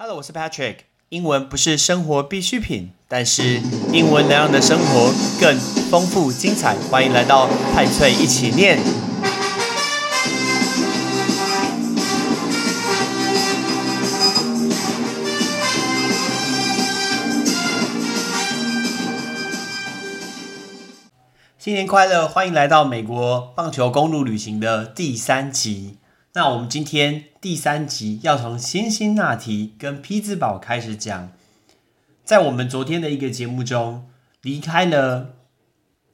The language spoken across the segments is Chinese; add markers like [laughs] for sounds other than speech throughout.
Hello，我是 Patrick。英文不是生活必需品，但是英文能让你的生活更丰富精彩。欢迎来到派翠一起念。新年快乐！欢迎来到美国棒球公路旅行的第三集。那我们今天第三集要从辛辛那提跟匹兹堡开始讲。在我们昨天的一个节目中，离开了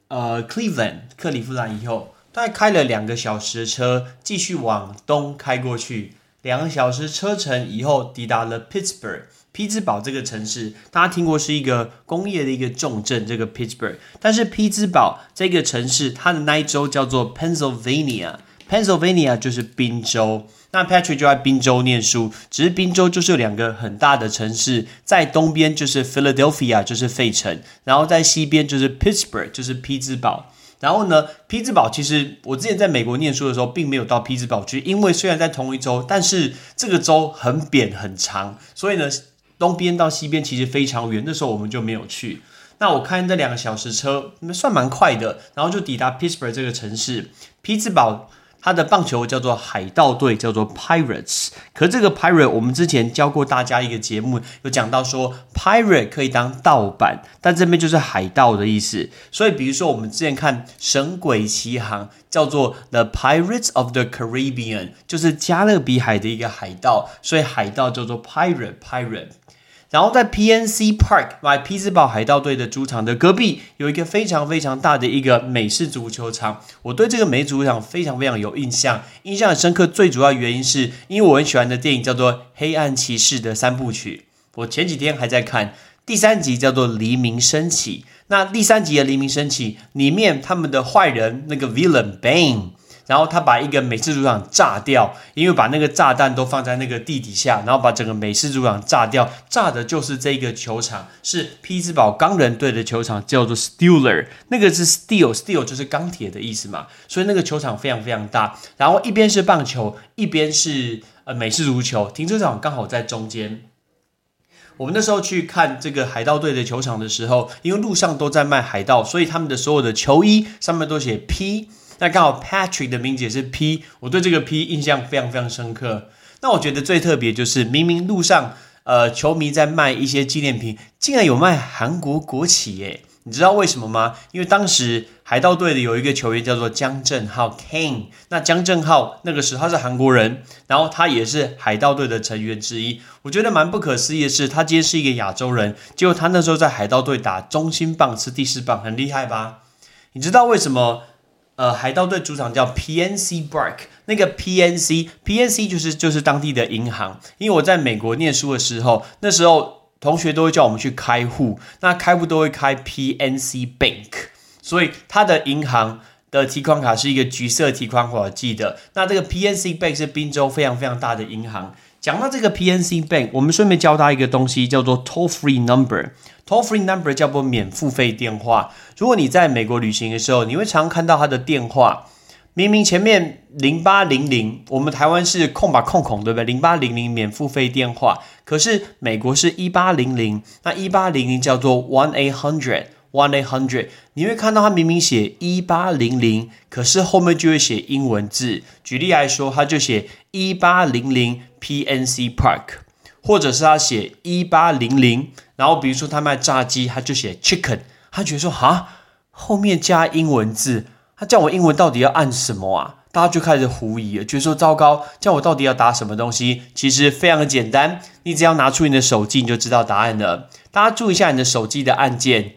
呃 Cleveland 克利夫兰以后，大概开了两个小时的车，继续往东开过去。两个小时车程以后，抵达了 Pittsburgh 匹兹堡这个城市。大家听过是一个工业的一个重镇，这个 Pittsburgh。但是匹兹堡这个城市，它的那一州叫做 Pennsylvania。Pennsylvania 就是宾州，那 Patrick 就在宾州念书。只是宾州就是有两个很大的城市，在东边就是 Philadelphia，就是费城，然后在西边就是 Pittsburgh，就是匹兹堡。然后呢，匹兹堡其实我之前在美国念书的时候，并没有到匹兹堡去，因为虽然在同一州，但是这个州很扁很长，所以呢，东边到西边其实非常远。那时候我们就没有去。那我看这两个小时车，算蛮快的，然后就抵达 Pittsburgh 这个城市，匹兹堡。它的棒球叫做海盗队，叫做 Pirates。可这个 Pirate，我们之前教过大家一个节目，有讲到说 Pirate 可以当盗版，但这边就是海盗的意思。所以，比如说我们之前看《神鬼奇航》，叫做 The Pirates of the Caribbean，就是加勒比海的一个海盗，所以海盗叫做 Pirate，Pirate。然后在 PNC Park，买匹兹堡海盗队的主场的隔壁，有一个非常非常大的一个美式足球场。我对这个美足球场非常非常有印象，印象很深刻。最主要原因是因为我很喜欢的电影叫做《黑暗骑士》的三部曲。我前几天还在看第三集，叫做《黎明升起》。那第三集的《黎明升起》里面，他们的坏人那个 Villain Bane。然后他把一个美式主场炸掉，因为把那个炸弹都放在那个地底下，然后把整个美式主场炸掉，炸的就是这个球场，是匹兹堡钢人队的球场，叫做 Steeler，那个是 Steel，Steel 就是钢铁的意思嘛，所以那个球场非常非常大，然后一边是棒球，一边是呃美式足球，停车场刚好在中间。我们那时候去看这个海盗队的球场的时候，因为路上都在卖海盗，所以他们的所有的球衣上面都写 P。那刚好 Patrick 的名字也是 P，我对这个 P 印象非常非常深刻。那我觉得最特别就是，明明路上呃球迷在卖一些纪念品，竟然有卖韩国国旗耶！你知道为什么吗？因为当时海盗队的有一个球员叫做江正浩 Kane，那江正浩那个时候他是韩国人，然后他也是海盗队的成员之一。我觉得蛮不可思议的是，他今天是一个亚洲人，结果他那时候在海盗队打中心棒吃第四棒，很厉害吧？你知道为什么？呃，海盗队主场叫 PNC Park，那个 PNC，PNC 就是就是当地的银行。因为我在美国念书的时候，那时候同学都会叫我们去开户，那开户都会开 PNC Bank，所以它的银行的提款卡是一个橘色提款卡，记得。那这个 PNC Bank 是宾州非常非常大的银行。讲到这个 PNC Bank，我们顺便教他一个东西，叫做 Toll Free Number。Toll Free Number 叫做免付费电话。如果你在美国旅行的时候，你会常看到他的电话，明明前面零八零零，我们台湾是空吧空空，对不对？零八零零免付费电话，可是美国是一八零零，那一八零零叫做 One Eight Hundred。One eight hundred，你会看到它明明写一八零零，可是后面就会写英文字。举例来说，他就写一八零零 PNC Park，或者是他写一八零零，然后比如说他卖炸鸡，他就写 Chicken。他觉得说哈，后面加英文字，他叫我英文到底要按什么啊？大家就开始狐疑了，觉得说糟糕，叫我到底要打什么东西？其实非常的简单，你只要拿出你的手机，你就知道答案了。大家注意一下你的手机的按键。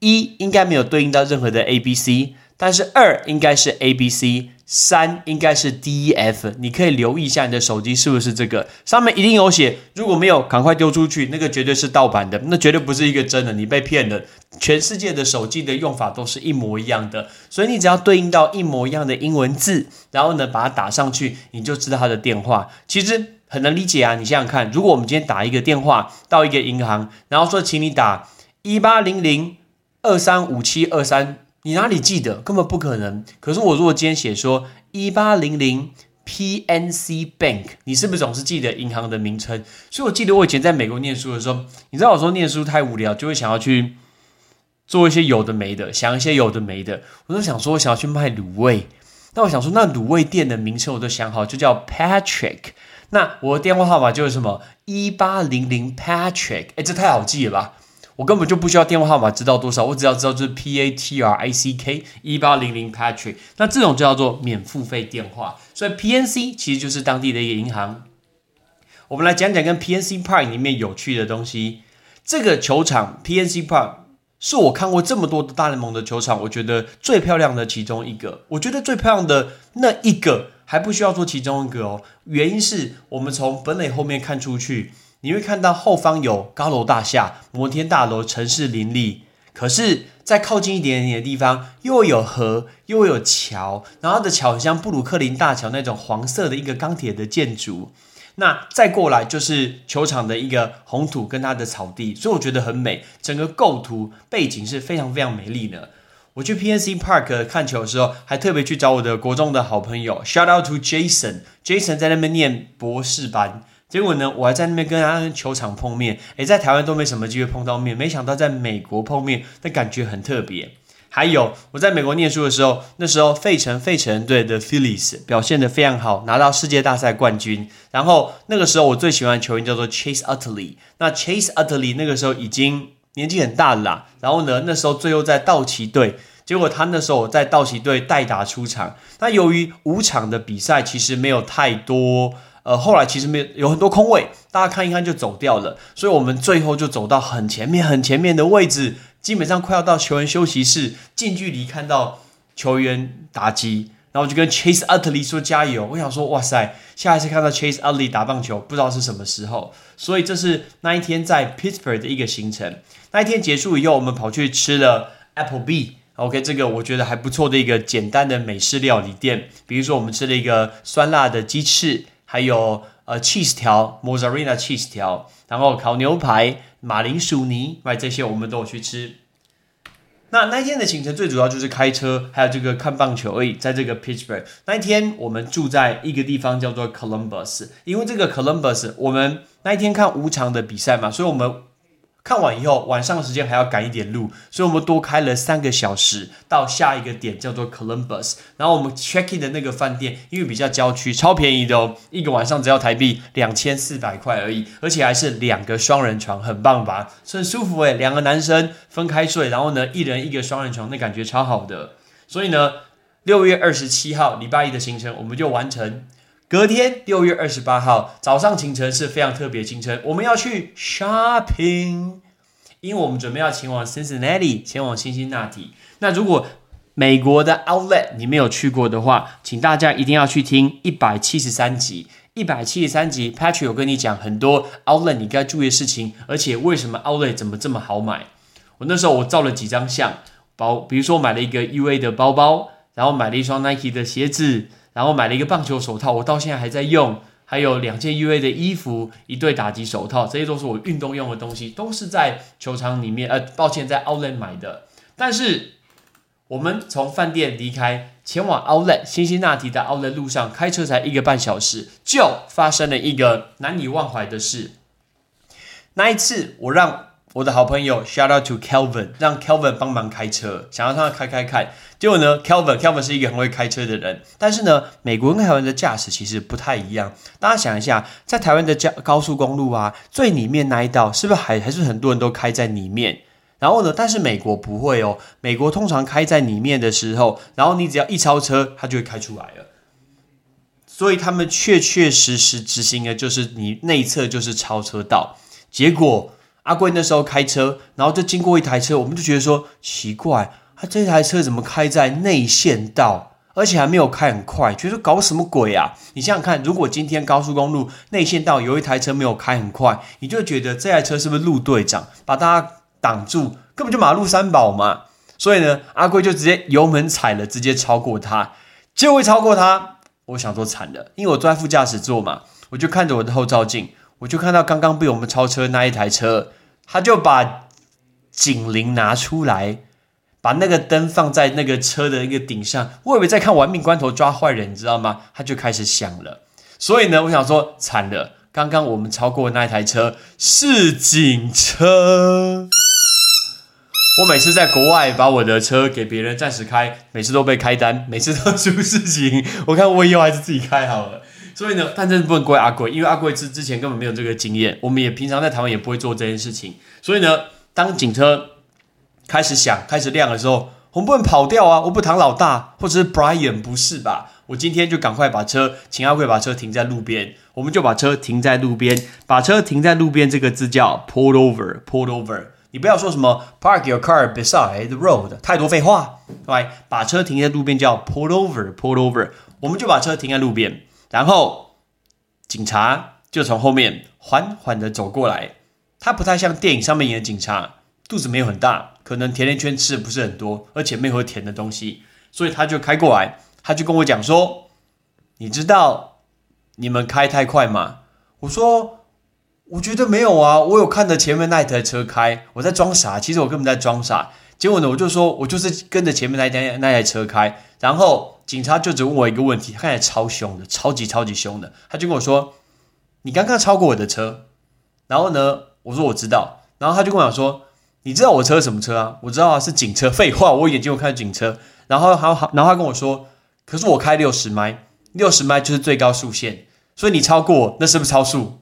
一应该没有对应到任何的 A B C，但是二应该是 A B C，三应该是 D E F。你可以留意一下你的手机是不是这个，上面一定有写。如果没有，赶快丢出去，那个绝对是盗版的，那绝对不是一个真的，你被骗了。全世界的手机的用法都是一模一样的，所以你只要对应到一模一样的英文字，然后呢把它打上去，你就知道他的电话。其实很能理解啊，你想想看，如果我们今天打一个电话到一个银行，然后说请你打一八零零。二三五七二三，你哪里记得？根本不可能。可是我如果今天写说一八零零 PNC Bank，你是不是总是记得银行的名称？所以我记得我以前在美国念书的时候，你知道有时候念书太无聊，就会想要去做一些有的没的，想一些有的没的。我就想说，我想要去卖卤味，那我想说，那卤味店的名称我都想好，就叫 Patrick。那我的电话号码就是什么一八零零 Patrick，哎，这太好记了吧？我根本就不需要电话号码知道多少，我只要知道就是 P A T R I C K 一八零零 Patrick，那这种就叫做免付费电话。所以 P N C 其实就是当地的一个银行。我们来讲讲跟 P N C Park 里面有趣的东西。这个球场 P N C Park 是我看过这么多的大联盟的球场，我觉得最漂亮的其中一个。我觉得最漂亮的那一个还不需要做其中一个哦，原因是我们从本垒后面看出去。你会看到后方有高楼大厦、摩天大楼、城市林立，可是再靠近一点点的地方，又有河，又有桥，然后的桥很像布鲁克林大桥那种黄色的一个钢铁的建筑。那再过来就是球场的一个红土跟它的草地，所以我觉得很美，整个构图背景是非常非常美丽的。我去 PNC Park 看球的时候，还特别去找我的国中的好朋友，Shout out to Jason，Jason 在那边念博士班。结果呢，我还在那边跟他球场碰面，诶，在台湾都没什么机会碰到面，没想到在美国碰面，那感觉很特别。还有我在美国念书的时候，那时候费城费城队的 Phillies 表现的非常好，拿到世界大赛冠军。然后那个时候我最喜欢的球员叫做 Chase Utley，那 Chase Utley 那个时候已经年纪很大了啦。然后呢，那时候最后在道奇队，结果他那时候在道奇队代打出场。那由于五场的比赛其实没有太多。呃，后来其实没有有很多空位，大家看一看就走掉了，所以我们最后就走到很前面、很前面的位置，基本上快要到球员休息室，近距离看到球员打击，然后就跟 Chase Utley 说加油。我想说，哇塞，下一次看到 Chase Utley 打棒球，不知道是什么时候。所以这是那一天在 Pittsburgh 的一个行程。那一天结束以后，我们跑去吃了 Apple B，OK，这个我觉得还不错的一个简单的美式料理店。比如说，我们吃了一个酸辣的鸡翅。还有呃，cheese 条，mozzarella cheese 条，然后烤牛排、马铃薯泥，买这些我们都有去吃。那那一天的行程最主要就是开车，还有这个看棒球而已。在这个 Pittsburgh 那一天，我们住在一个地方叫做 Columbus，因为这个 Columbus 我们那一天看五场的比赛嘛，所以我们。看完以后，晚上的时间还要赶一点路，所以我们多开了三个小时到下一个点，叫做 Columbus。然后我们 check in 的那个饭店，因为比较郊区，超便宜的哦，一个晚上只要台币两千四百块而已，而且还是两个双人床，很棒吧？很舒服诶，两个男生分开睡，然后呢，一人一个双人床，那感觉超好的。所以呢，六月二十七号礼拜一的行程我们就完成。隔天六月二十八号早上清晨是非常特别清晨，我们要去 shopping，因为我们准备要前往 Cincinnati，前往辛辛那提。那如果美国的 Outlet 你没有去过的话，请大家一定要去听一百七十三集。一百七十三集，Patrick 有跟你讲很多 Outlet 你该注意的事情，而且为什么 Outlet 怎么这么好买。我那时候我照了几张相，包，比如说我买了一个 UA 的包包，然后买了一双 Nike 的鞋子。然后买了一个棒球手套，我到现在还在用。还有两件 UA 的衣服，一对打击手套，这些都是我运动用的东西，都是在球场里面。呃，抱歉，在 Outlet 买的。但是我们从饭店离开，前往 Outlet 辛辛那提的 Outlet 路上，开车才一个半小时，就发生了一个难以忘怀的事。那一次，我让。我的好朋友，shout out to Kelvin，让 Kelvin 帮忙开车，想要他开开看。结果呢，Kelvin，Kelvin 是一个很会开车的人，但是呢，美国跟台湾的驾驶其实不太一样。大家想一下，在台湾的高高速公路啊，最里面那一道是不是还还是很多人都开在里面？然后呢，但是美国不会哦，美国通常开在里面的时候，然后你只要一超车，它就会开出来了。所以他们确确实实执行的就是你内侧就是超车道，结果。阿贵那时候开车，然后就经过一台车，我们就觉得说奇怪，他这台车怎么开在内线道，而且还没有开很快，觉得搞什么鬼啊？你想想看，如果今天高速公路内线道有一台车没有开很快，你就觉得这台车是不是路队长把大家挡住，根本就马路三宝嘛？所以呢，阿贵就直接油门踩了，直接超过他，就会超过他。我想说惨了，因为我坐在副驾驶座嘛，我就看着我的后照镜，我就看到刚刚被我们超车那一台车。他就把警铃拿出来，把那个灯放在那个车的一个顶上，我以为在看《玩命关头》抓坏人，你知道吗？他就开始响了。所以呢，我想说，惨了，刚刚我们超过那台车是警车。我每次在国外把我的车给别人暂时开，每次都被开单，每次都出事情。我看我以后还是自己开好了。所以呢，但真的不能怪阿贵，因为阿贵之之前根本没有这个经验，我们也平常在台湾也不会做这件事情。所以呢，当警车开始响、开始亮的时候，我们不能跑掉啊！我不唐老大，或者是 Brian，不是吧？我今天就赶快把车，请阿贵把车停在路边，我们就把车停在路边，把车停在路边这个字叫 pull over，pull over。你不要说什么 park your car beside the road，太多废话。来，把车停在路边叫 pull over，pull over。我们就把车停在路边，然后警察就从后面缓缓的走过来。他不太像电影上面演的警察，肚子没有很大，可能甜甜圈吃的不是很多，而且没有甜的东西，所以他就开过来，他就跟我讲说：“你知道你们开太快吗？”我说。我觉得没有啊，我有看着前面那台车开，我在装傻。其实我根本在装傻。结果呢，我就说我就是跟着前面那台那台车开，然后警察就只问我一个问题，看起来超凶的，超级超级凶的。他就跟我说：“你刚刚超过我的车。”然后呢，我说我知道。然后他就跟我说：“你知道我车什么车啊？”我知道啊，是警车。废话，我眼睛我看警车。然后还好，然后他跟我说：“可是我开六十迈，六十迈就是最高速限，所以你超过，那是不是超速？”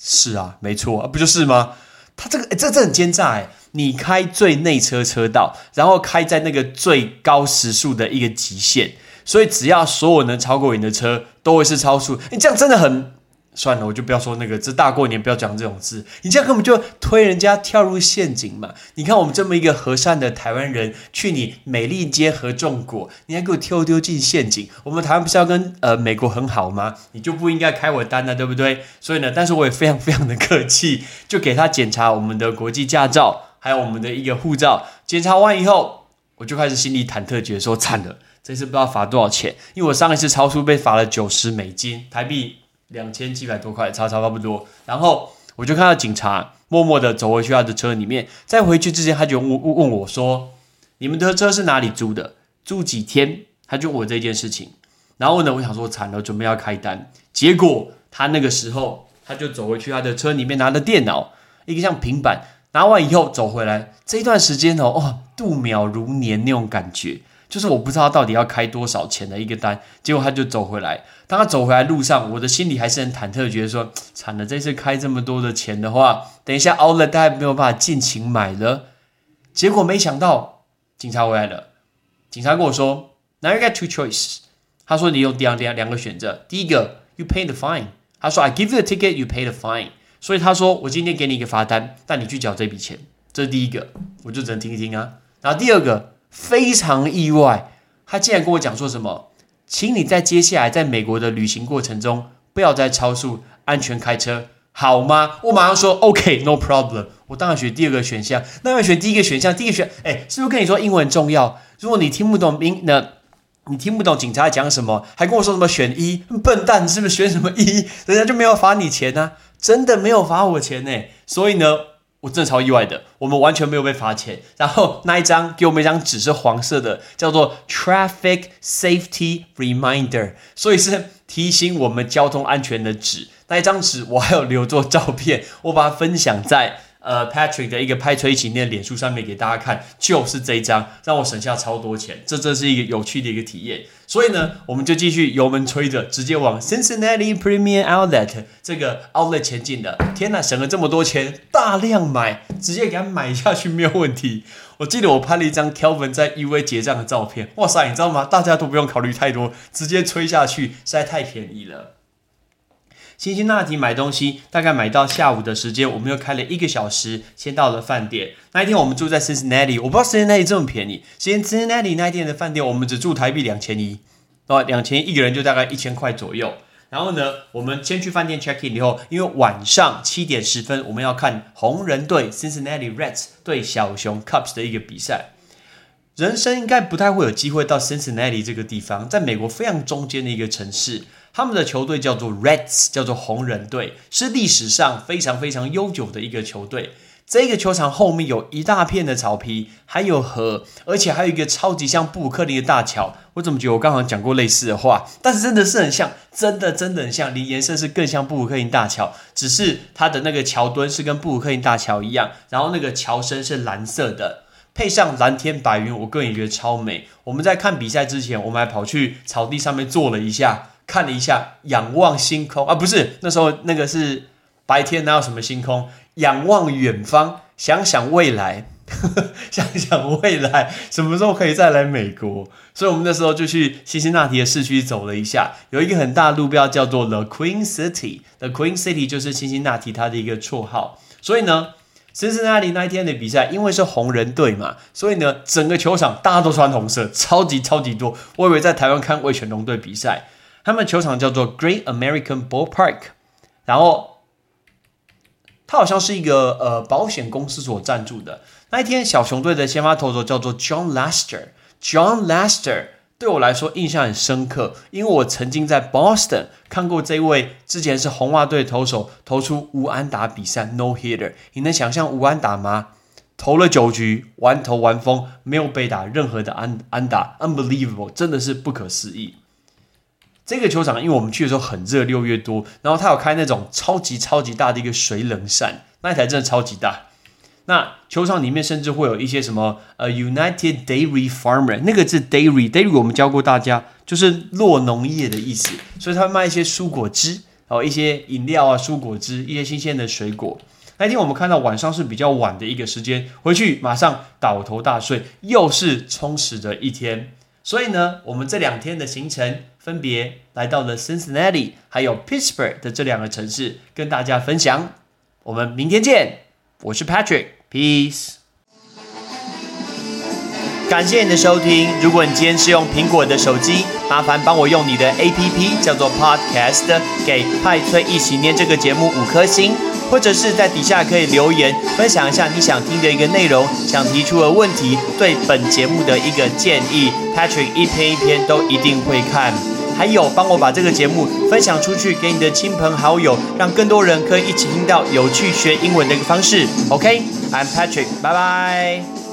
是啊，没错啊，不就是吗？他这个，这这很奸诈哎！你开最内车车道，然后开在那个最高时速的一个极限，所以只要所有能超过你的车，都会是超速。你这样真的很。算了，我就不要说那个，这大过年不要讲这种字，你这样根本就推人家跳入陷阱嘛！你看我们这么一个和善的台湾人，去你美利坚合众国，你还给我跳丢进陷阱？我们台湾不是要跟呃美国很好吗？你就不应该开我单了，对不对？所以呢，但是我也非常非常的客气，就给他检查我们的国际驾照，还有我们的一个护照。检查完以后，我就开始心里忐忑，觉得说惨了，这次不知道罚多少钱，因为我上一次超速被罚了九十美金台币。两千七百多块，差差差不多。然后我就看到警察默默的走回去他的车里面，在回去之前，他就问问我说：“你们的车是哪里租的？租几天？”他就问我这件事情。然后呢，我想说惨了，准备要开单。结果他那个时候，他就走回去他的车里面，拿着电脑，一个像平板，拿完以后走回来。这一段时间哦，哦，度秒如年那种感觉。就是我不知道到底要开多少钱的一个单，结果他就走回来。当他走回来路上，我的心里还是很忐忑，觉得说惨了，这次开这么多的钱的话，等一下 o 了，大家没有办法尽情买了。结果没想到警察回来了，警察跟我说，Now you get two choice。他说你有两两两个选择，第一个 you pay the fine。他说 I give you the ticket, you pay the fine。所以他说我今天给你一个罚单，但你去缴这笔钱。这是第一个，我就只能听一听啊。然后第二个。非常意外，他竟然跟我讲说什么，请你在接下来在美国的旅行过程中，不要再超速，安全开车，好吗？我马上说 OK，no problem。我当然选第二个选项，那要选第一个选项，第一个选，哎，是不是跟你说英文重要？如果你听不懂英，那你听不懂警察讲什么，还跟我说什么选一，笨蛋，是不是选什么一？人家就没有罚你钱呢，真的没有罚我钱呢，所以呢。我真的超意外的，我们完全没有被罚钱。然后那一张给我们一张纸是黄色的，叫做 Traffic Safety Reminder，所以是提醒我们交通安全的纸。那一张纸我还有留作照片，我把它分享在。呃，Patrick 的一个拍吹琴的脸书上面给大家看，就是这一张，让我省下超多钱，这真是一个有趣的一个体验。所以呢，我们就继续油门吹着，直接往 Cincinnati Premium Outlet 这个 Outlet 前进的。天呐，省了这么多钱，大量买，直接给它买下去没有问题。我记得我拍了一张 Kelvin 在 U A 结账的照片，哇塞，你知道吗？大家都不用考虑太多，直接吹下去，实在太便宜了。辛辛那提买东西，大概买到下午的时间，我们又开了一个小时，先到了饭店。那一天我们住在 Cincinnati，我不知道 Cincinnati 这么便宜。Cincinnati 那一天的饭店，我们只住台币两千一，哦，两千一一个人就大概一千块左右。然后呢，我们先去饭店 check in 以后，因为晚上七点十分我们要看红人队 Cincinnati Reds 对小熊 Cubs 的一个比赛。人生应该不太会有机会到 Cincinnati 这个地方，在美国非常中间的一个城市。他们的球队叫做 Reds，叫做红人队，是历史上非常非常悠久的一个球队。这个球场后面有一大片的草皮，还有河，而且还有一个超级像布鲁克林的大桥。我怎么觉得我刚好讲过类似的话？但是真的是很像，真的真的很像，连颜色是更像布鲁克林大桥，只是它的那个桥墩是跟布鲁克林大桥一样，然后那个桥身是蓝色的，配上蓝天白云，我个人也觉得超美。我们在看比赛之前，我们还跑去草地上面坐了一下，看了一下，仰望星空啊，不是那时候那个是白天，哪有什么星空？仰望远方，想想未来，呵 [laughs] 呵想想未来，什么时候可以再来美国？所以，我们那时候就去辛辛那提的市区走了一下，有一个很大的路标叫做 The Queen City。The Queen City 就是辛辛那提它的一个绰号。所以呢，辛辛那提那一天的比赛，因为是红人队嘛，所以呢，整个球场大家都穿红色，超级超级多。我以为在台湾看味全龙队比赛，他们球场叫做 Great American Ballpark，然后。它好像是一个呃保险公司所赞助的。那一天，小熊队的先发投手叫做 John Lester。John Lester 对我来说印象很深刻，因为我曾经在 Boston 看过这位之前是红袜队投手投出无安打比赛 No hitter。你能想象无安打吗？投了九局，完投完封，没有被打任何的安安打，Unbelievable，真的是不可思议。这个球场，因为我们去的时候很热，六月多，然后他有开那种超级超级大的一个水冷扇，那一台真的超级大。那球场里面甚至会有一些什么呃，United Dairy Farmer，那个是 Dairy，Dairy 我们教过大家，就是落农业的意思，所以他卖一些蔬果汁，哦，一些饮料啊，蔬果汁，一些新鲜的水果。那天我们看到晚上是比较晚的一个时间，回去马上倒头大睡，又是充实的一天。所以呢，我们这两天的行程分别来到了 Cincinnati 还有 Pittsburgh 的这两个城市，跟大家分享。我们明天见，我是 Patrick，Peace。感谢你的收听。如果你今天是用苹果的手机，麻烦帮我用你的 APP 叫做 Podcast，给派崔一起念这个节目五颗星。或者是在底下可以留言分享一下你想听的一个内容，想提出的问题，对本节目的一个建议，Patrick 一篇一篇都一定会看。还有帮我把这个节目分享出去给你的亲朋好友，让更多人可以一起听到有趣学英文的一个方式。OK，I'm Patrick，拜拜。